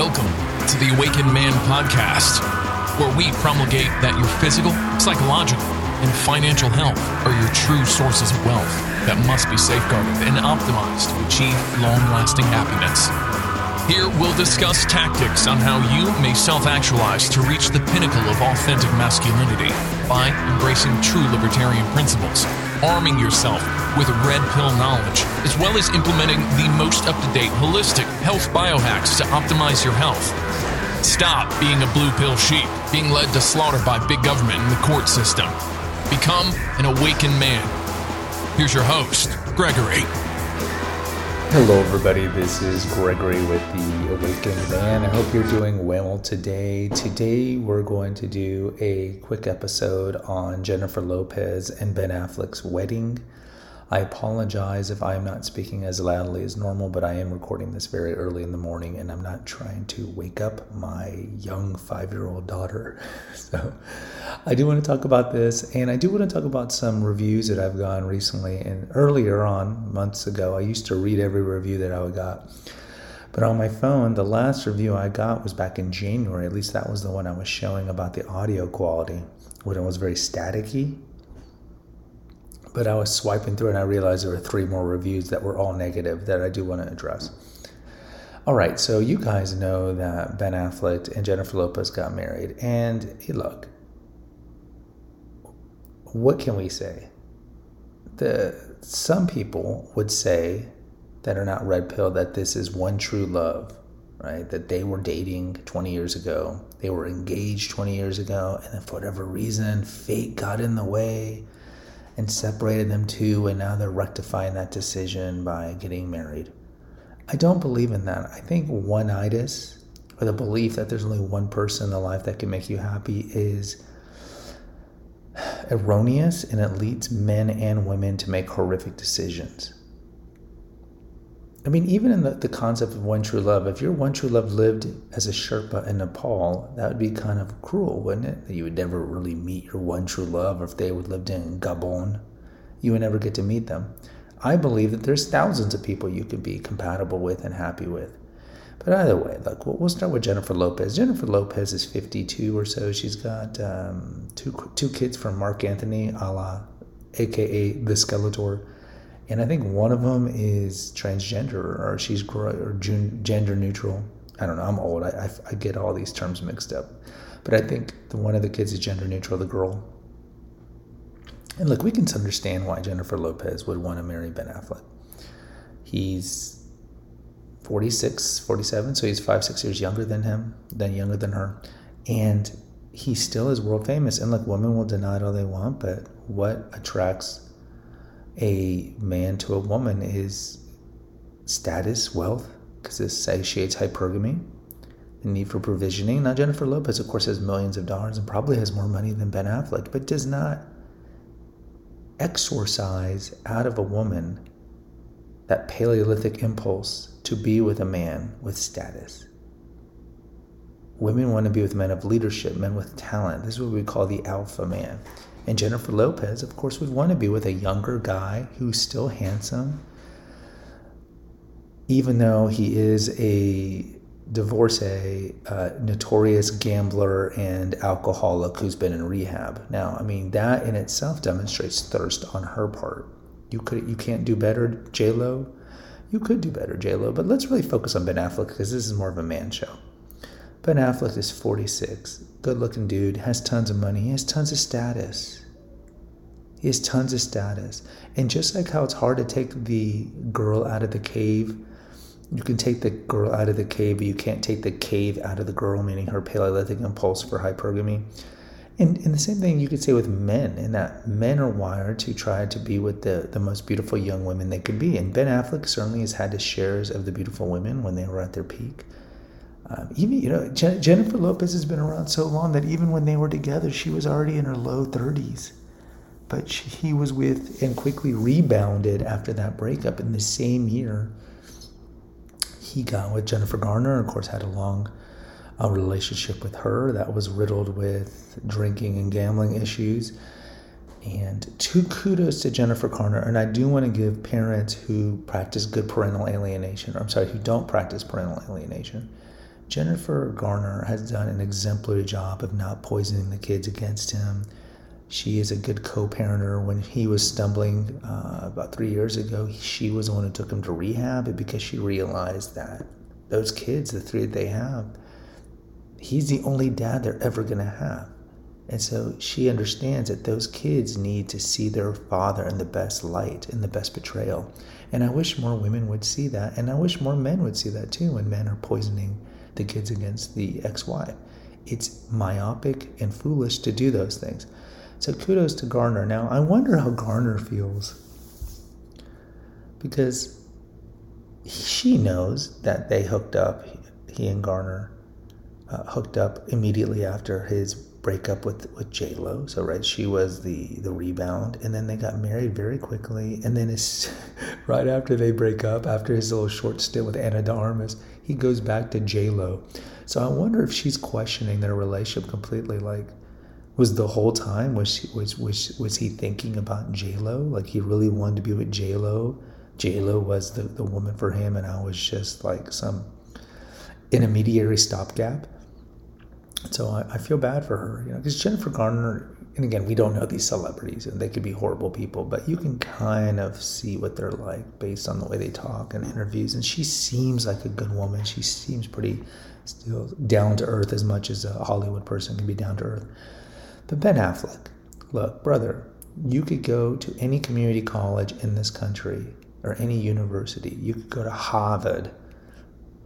Welcome to the Awakened Man podcast, where we promulgate that your physical, psychological, and financial health are your true sources of wealth that must be safeguarded and optimized to achieve long lasting happiness. Here we'll discuss tactics on how you may self actualize to reach the pinnacle of authentic masculinity by embracing true libertarian principles, arming yourself with red pill knowledge, as well as implementing the most up to date holistic health biohacks to optimize your health. Stop being a blue pill sheep, being led to slaughter by big government and the court system. Become an awakened man. Here's your host, Gregory. Hello, everybody. This is Gregory with the Awakened Man. I hope you're doing well today. Today, we're going to do a quick episode on Jennifer Lopez and Ben Affleck's wedding. I apologize if I am not speaking as loudly as normal, but I am recording this very early in the morning and I'm not trying to wake up my young five year old daughter. So I do want to talk about this and I do want to talk about some reviews that I've gotten recently. And earlier on, months ago, I used to read every review that I would got. But on my phone, the last review I got was back in January. At least that was the one I was showing about the audio quality, when it was very staticky but I was swiping through and I realized there were three more reviews that were all negative that I do want to address. All right, so you guys know that Ben Affleck and Jennifer Lopez got married, and hey, look, what can we say? The some people would say that are not red pill that this is one true love, right? That they were dating 20 years ago, they were engaged 20 years ago, and then for whatever reason, fate got in the way and separated them two, and now they're rectifying that decision by getting married. I don't believe in that. I think one itis, or the belief that there's only one person in the life that can make you happy, is erroneous and it leads men and women to make horrific decisions. I mean, even in the, the concept of one true love, if your one true love lived as a Sherpa in Nepal, that would be kind of cruel, wouldn't it? That you would never really meet your one true love, or if they would lived in Gabon, you would never get to meet them. I believe that there's thousands of people you could be compatible with and happy with. But either way, look, we'll start with Jennifer Lopez. Jennifer Lopez is 52 or so. She's got um, two two kids from Marc Anthony, a la, aka the Skeletor and I think one of them is transgender or she's or gender neutral. I don't know. I'm old. I, I, I get all these terms mixed up, but I think the, one of the kids is gender neutral. The girl. And look, we can understand why Jennifer Lopez would want to marry Ben Affleck. He's 46, 47, so he's five, six years younger than him, then younger than her. And he still is world famous. And look, women will deny it all they want, but what attracts a man to a woman is status, wealth, because this satiates hypergamy, the need for provisioning. Now, Jennifer Lopez, of course, has millions of dollars and probably has more money than Ben Affleck, but does not exorcise out of a woman that Paleolithic impulse to be with a man with status. Women want to be with men of leadership, men with talent. This is what we call the alpha man. And Jennifer Lopez, of course, would want to be with a younger guy who's still handsome, even though he is a divorcee, notorious gambler and alcoholic who's been in rehab. Now, I mean, that in itself demonstrates thirst on her part. You could, you can't do better, J Lo. You could do better, J Lo. But let's really focus on Ben Affleck because this is more of a man show. Ben Affleck is 46, good looking dude, has tons of money, he has tons of status. He has tons of status. And just like how it's hard to take the girl out of the cave, you can take the girl out of the cave, but you can't take the cave out of the girl, meaning her Paleolithic impulse for hypergamy. And, and the same thing you could say with men, in that men are wired to try to be with the, the most beautiful young women they could be. And Ben Affleck certainly has had his shares of the beautiful women when they were at their peak. Um, even you know Jennifer Lopez has been around so long that even when they were together, she was already in her low thirties. But she, he was with and quickly rebounded after that breakup. In the same year, he got with Jennifer Garner. Of course, had a long uh, relationship with her that was riddled with drinking and gambling issues. And two kudos to Jennifer Garner. And I do want to give parents who practice good parental alienation, or I'm sorry, who don't practice parental alienation Jennifer Garner has done an exemplary job of not poisoning the kids against him. She is a good co parenter. When he was stumbling uh, about three years ago, she was the one who took him to rehab because she realized that those kids, the three that they have, he's the only dad they're ever going to have. And so she understands that those kids need to see their father in the best light, in the best portrayal. And I wish more women would see that. And I wish more men would see that too when men are poisoning the kids against the wife. It's myopic and foolish to do those things. So kudos to Garner. Now, I wonder how Garner feels because she knows that they hooked up, he and Garner uh, hooked up immediately after his breakup with with J Lo. So right, she was the the rebound, and then they got married very quickly. And then it's right after they break up, after his little short stint with Ana de Armas, he goes back to J Lo. So I wonder if she's questioning their relationship completely. Like, was the whole time was she, was was was he thinking about J Lo? Like he really wanted to be with J Lo. J Lo was the the woman for him, and I was just like some intermediary stopgap. So I, I feel bad for her, you know, because Jennifer Garner, and again, we don't know these celebrities, and they could be horrible people, but you can kind of see what they're like based on the way they talk and interviews. And she seems like a good woman. She seems pretty still down to earth as much as a Hollywood person can be down to earth. But Ben Affleck, look, brother, you could go to any community college in this country or any university. You could go to Harvard,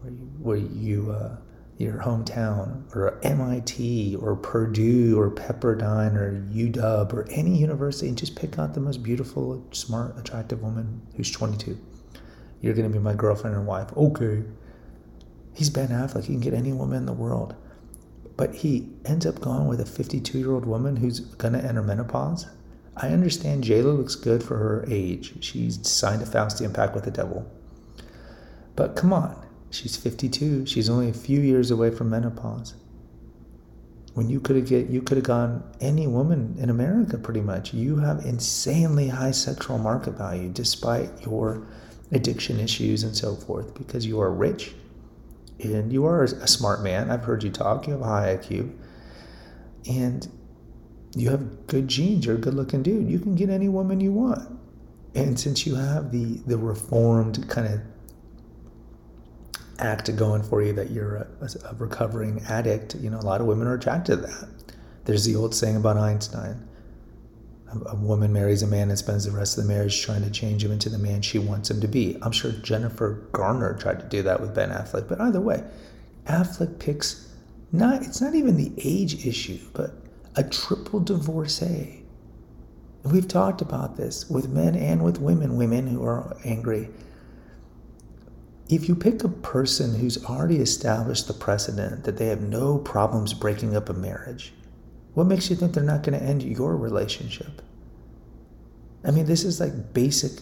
where you, where you uh, your hometown, or MIT, or Purdue, or Pepperdine, or UW, or any university, and just pick out the most beautiful, smart, attractive woman who's 22. You're going to be my girlfriend and wife. Okay. He's Ben Affleck. He can get any woman in the world. But he ends up going with a 52 year old woman who's going to enter menopause. I understand JLo looks good for her age. She's signed a Faustian pact with the devil. But come on, She's 52. She's only a few years away from menopause. When you could have get you could have gone any woman in America pretty much. You have insanely high sexual market value despite your addiction issues and so forth because you are rich and you are a smart man. I've heard you talk. You have a high IQ. And you have good genes. You're a good looking dude. You can get any woman you want. And since you have the the reformed kind of act going for you that you're a, a, recovering addict, you know, a lot of women are attracted to that. There's the old saying about Einstein a, woman marries a man and spends the rest of the marriage trying to change him into the man she wants him to be. I'm sure Jennifer Garner tried to do that with Ben Affleck, but either way, Affleck picks not, it's not even the age issue, but a triple divorcee. We've talked about this with men and with women, women who are angry if you pick a person who's already established the precedent that they have no problems breaking up a marriage, what makes you think they're not going to end your relationship? I mean, this is like basic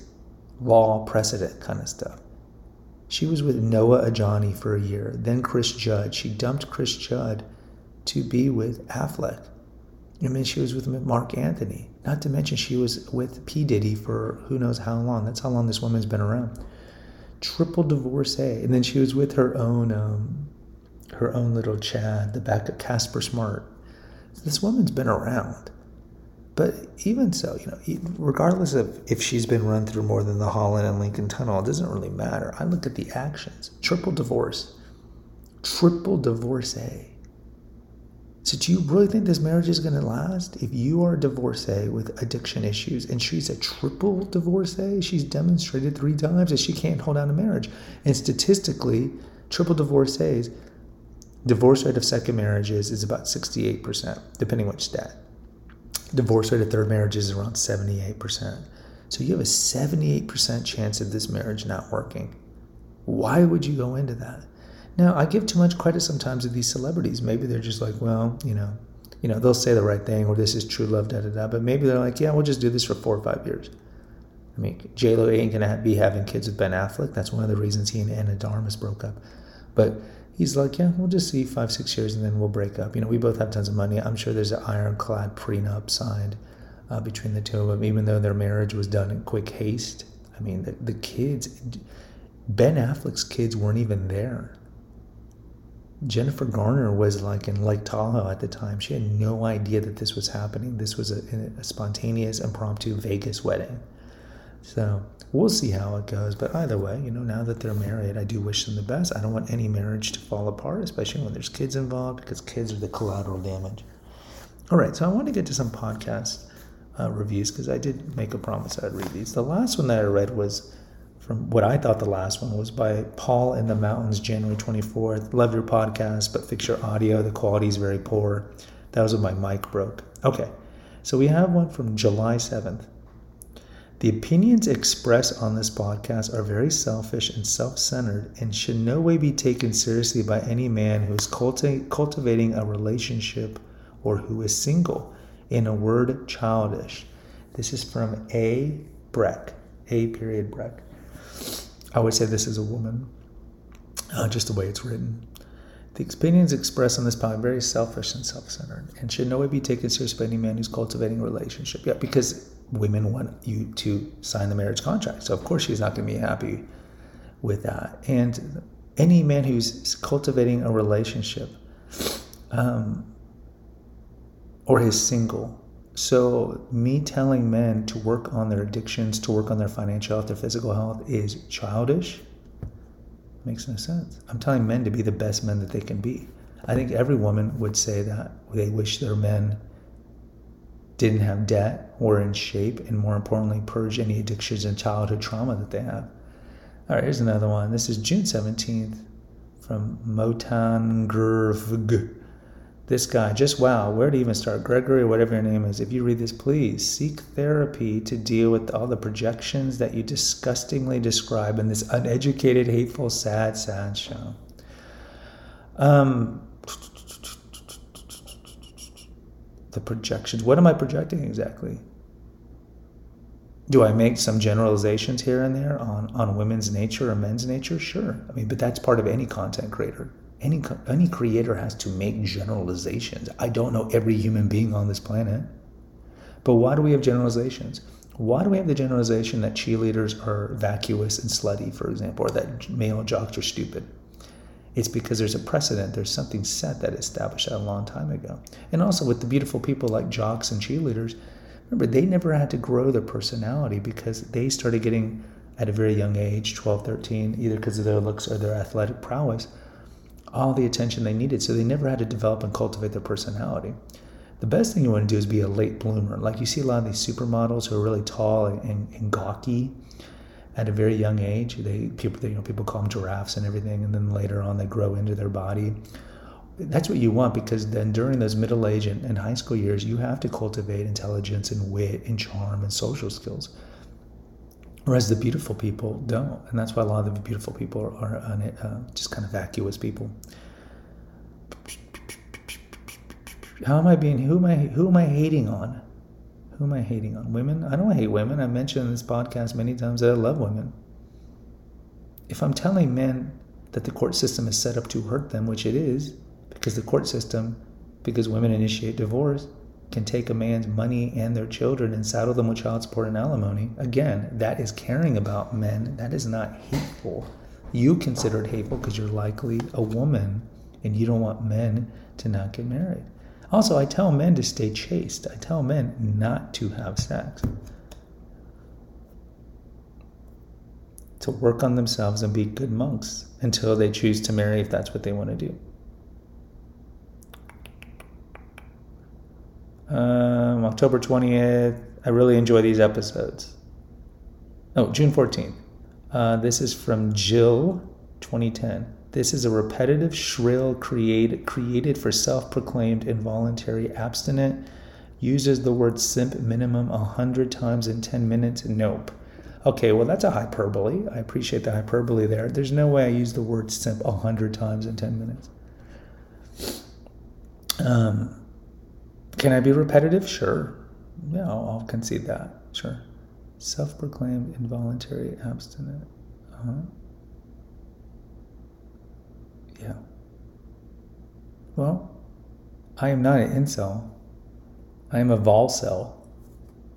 law precedent kind of stuff. She was with Noah Ajani for a year, then Chris Judd. She dumped Chris Judd to be with Affleck. I mean, she was with Marc Anthony. Not to mention, she was with P. Diddy for who knows how long. That's how long this woman's been around triple divorcee, and then she was with her own um, her own little Chad, the backup Casper Smart. This woman's been around, but even so, you know, regardless of if she's been run through more than the Holland and Lincoln Tunnel, it doesn't really matter. I look at the actions. Triple divorce, triple divorcee. So, do you really think this marriage is going to last? If you are a divorcee with addiction issues and she's a triple divorcee, she's demonstrated three times that she can't hold down a marriage. And statistically, triple divorcees, divorce rate of second marriages is about 68%, depending which stat. Divorce rate of third marriages is around 78%. So, you have a 78% chance of this marriage not working. Why would you go into that? Now, I give too much credit sometimes to these celebrities. Maybe they're just like, well, you know, you know, they'll say the right thing or this is true love, da da da. But maybe they're like, yeah, we'll just do this for four or five years. I mean, J Lo ain't gonna be having kids with Ben Affleck. That's one of the reasons he and Ana de Armas broke up. But he's like, yeah, we'll just see five, six years and then we'll break up. You know, we both have tons of money. I'm sure there's an ironclad prenup signed uh, between the two of them, even though their marriage was done in quick haste. I mean, the, the kids, Ben Affleck's kids weren't even there Jennifer Garner was like in Lake Tahoe at the time. She had no idea that this was happening. This was a, a spontaneous, impromptu Vegas wedding. So we'll see how it goes. But either way, you know, now that they're married, I do wish them the best. I don't want any marriage to fall apart, especially when there's kids involved, because kids are the collateral damage. All right, so I want to get to some podcast uh, reviews because I did make a promise I'd read these. The last one that I read was from what I thought the last one was by Paul in the Mountains, January 24th. Love your podcast, but fix your audio. The quality is very poor. That was when my mic broke. Okay, so we have one from July 7th. The opinions expressed on this podcast are very selfish and self centered and should no way be taken seriously by any man who is culti- cultivating a relationship or who is single. In a word, childish. This is from A. Breck. A. Period Breck. I would say this is a woman, uh, just the way it's written. The opinions expressed on this podcast are very selfish and self centered and should no way be taken seriously by any man who's cultivating a relationship. Yeah, because women want you to sign the marriage contract. So, of course, she's not going to be happy with that. And any man who's cultivating a relationship um, or is single. So, me telling men to work on their addictions, to work on their financial health, their physical health is childish. Makes no sense. I'm telling men to be the best men that they can be. I think every woman would say that they wish their men didn't have debt, were in shape, and more importantly, purge any addictions and childhood trauma that they have. All right, here's another one. This is June 17th from Motan Grvg. This guy, just wow, where to even start? Gregory, whatever your name is, if you read this, please seek therapy to deal with all the projections that you disgustingly describe in this uneducated, hateful, sad, sad show. Um, the projections. What am I projecting exactly? Do I make some generalizations here and there on, on women's nature or men's nature? Sure. I mean, but that's part of any content creator. Any, any creator has to make generalizations. I don't know every human being on this planet. But why do we have generalizations? Why do we have the generalization that cheerleaders are vacuous and slutty, for example, or that male jocks are stupid? It's because there's a precedent, there's something set that established that a long time ago. And also with the beautiful people like jocks and cheerleaders, remember, they never had to grow their personality because they started getting, at a very young age, 12, 13, either because of their looks or their athletic prowess, all the attention they needed. So they never had to develop and cultivate their personality. The best thing you want to do is be a late bloomer. Like you see a lot of these supermodels who are really tall and, and, gawky at a very young age. They people they, you know people call them giraffes and everything, and then later on they grow into their body. That's what you want because then during those middle age and, and high school years, you have to cultivate intelligence and wit and charm and social skills. Whereas the beautiful people don't, and that's why a lot of the beautiful people are, uh, just kind of vacuous people. How am I being? Who am I? Who am I hating on? Who am I hating on? Women? I don't hate women. I mentioned in this podcast many times that I love women. If I'm telling men that the court system is set up to hurt them, which it is, because the court system, because women initiate divorce, can take a man's money and their children and saddle them with child support and alimony. Again, that is caring about men. That is not hateful. You consider it hateful because you're likely a woman and you don't want men to not get married. Also, I tell men to stay chaste. I tell men not to have sex. To work on themselves and be good monks until they choose to marry if that's what they want to do. Um, October 20th. I really enjoy these episodes. Oh, June 14th. Uh, this is from Jill 2010. This is a repetitive, shrill, create, created for self proclaimed involuntary abstinent. Uses the word simp minimum a hundred times in 10 minutes. Nope. Okay, well, that's a hyperbole. I appreciate the hyperbole there. There's no way I use the word simp a hundred times in 10 minutes. Um, can I be repetitive? Sure. Yeah, I'll, I'll concede that. Sure. Self proclaimed involuntary abstinent. Uh-huh. Yeah. Well, I am not an incel. I am a volcel.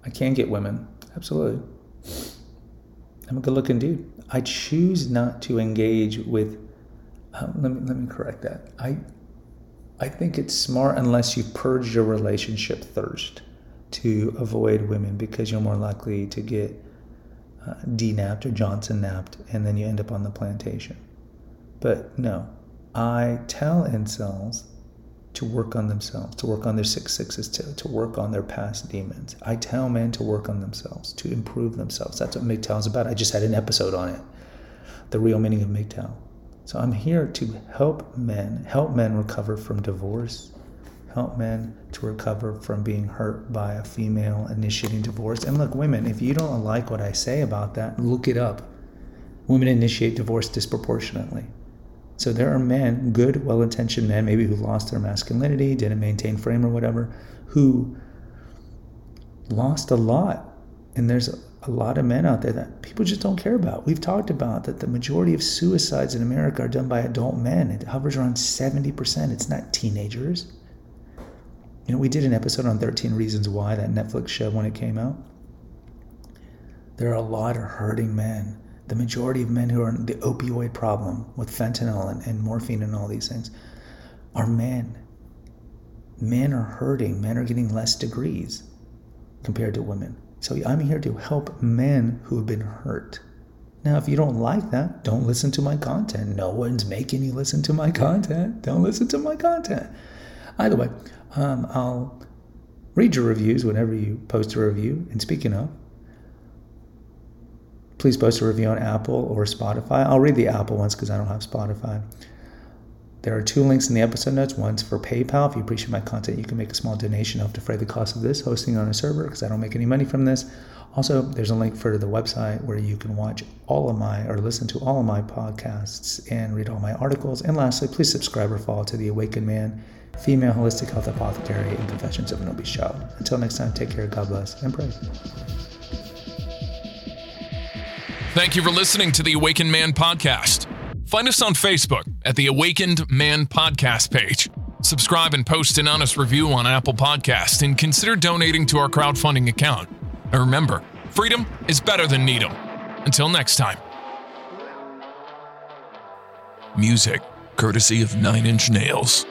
I can get women. Absolutely. I'm a good looking dude. I choose not to engage with uh, let me let me correct that. I I think it's smart unless you purge your relationship thirst to avoid women because you're more likely to get uh, D-napped or Johnson napped and then you end up on the plantation. But no, I tell incels to work on themselves, to work on their six sixes, to, to work on their past demons. I tell men to work on themselves, to improve themselves. That's what MGTOW is about. I just had an episode on it, the real meaning of MGTOW. So I'm here to help men, help men recover from divorce, help men to recover from being hurt by a female initiating divorce. And look, women, if you don't like what I say about that, look it up. Women initiate divorce disproportionately. So there are men, good, well intentioned men, maybe who lost their masculinity, didn't maintain frame or whatever, who lost a lot. And there's a lot of men out there that people just don't care about. We've talked about that the majority of suicides in America are done by adult men. It hovers around 70%. It's not teenagers. You know, we did an episode on 13 Reasons Why, that Netflix show when it came out. There are a lot of hurting men the majority of men who are in the opioid problem with fentanyl and, and morphine and all these things are men. Men are hurting, men are getting less degrees compared to women. So I'm here to help men who have been hurt. Now, if you don't like that, don't listen to my content. No one's making you listen to my content. Don't listen to my content. Either way, um, I'll read your reviews whenever you post a review. And speaking of, please post a review on Apple or Spotify. I'll read the Apple ones because I don't have Spotify. There are two links in the episode notes. One's for PayPal. If you appreciate my content, you can make a small donation to defray the cost of this hosting on a server because I don't make any money from this. Also, there's a link for the website where you can watch all of my or listen to all of my podcasts and read all my articles. And lastly, please subscribe or follow to the Awakened Man, Female Holistic Health Apothecary, and Confessions of an Obese Child. Until next time, take care, God bless, and pray. Thank you for listening to the Awakened Man podcast. Find us on Facebook at the Awakened Man podcast page. Subscribe and post an honest review on Apple Podcast and consider donating to our crowdfunding account. And remember, freedom is better than needle. Until next time. Music courtesy of Nine Inch Nails.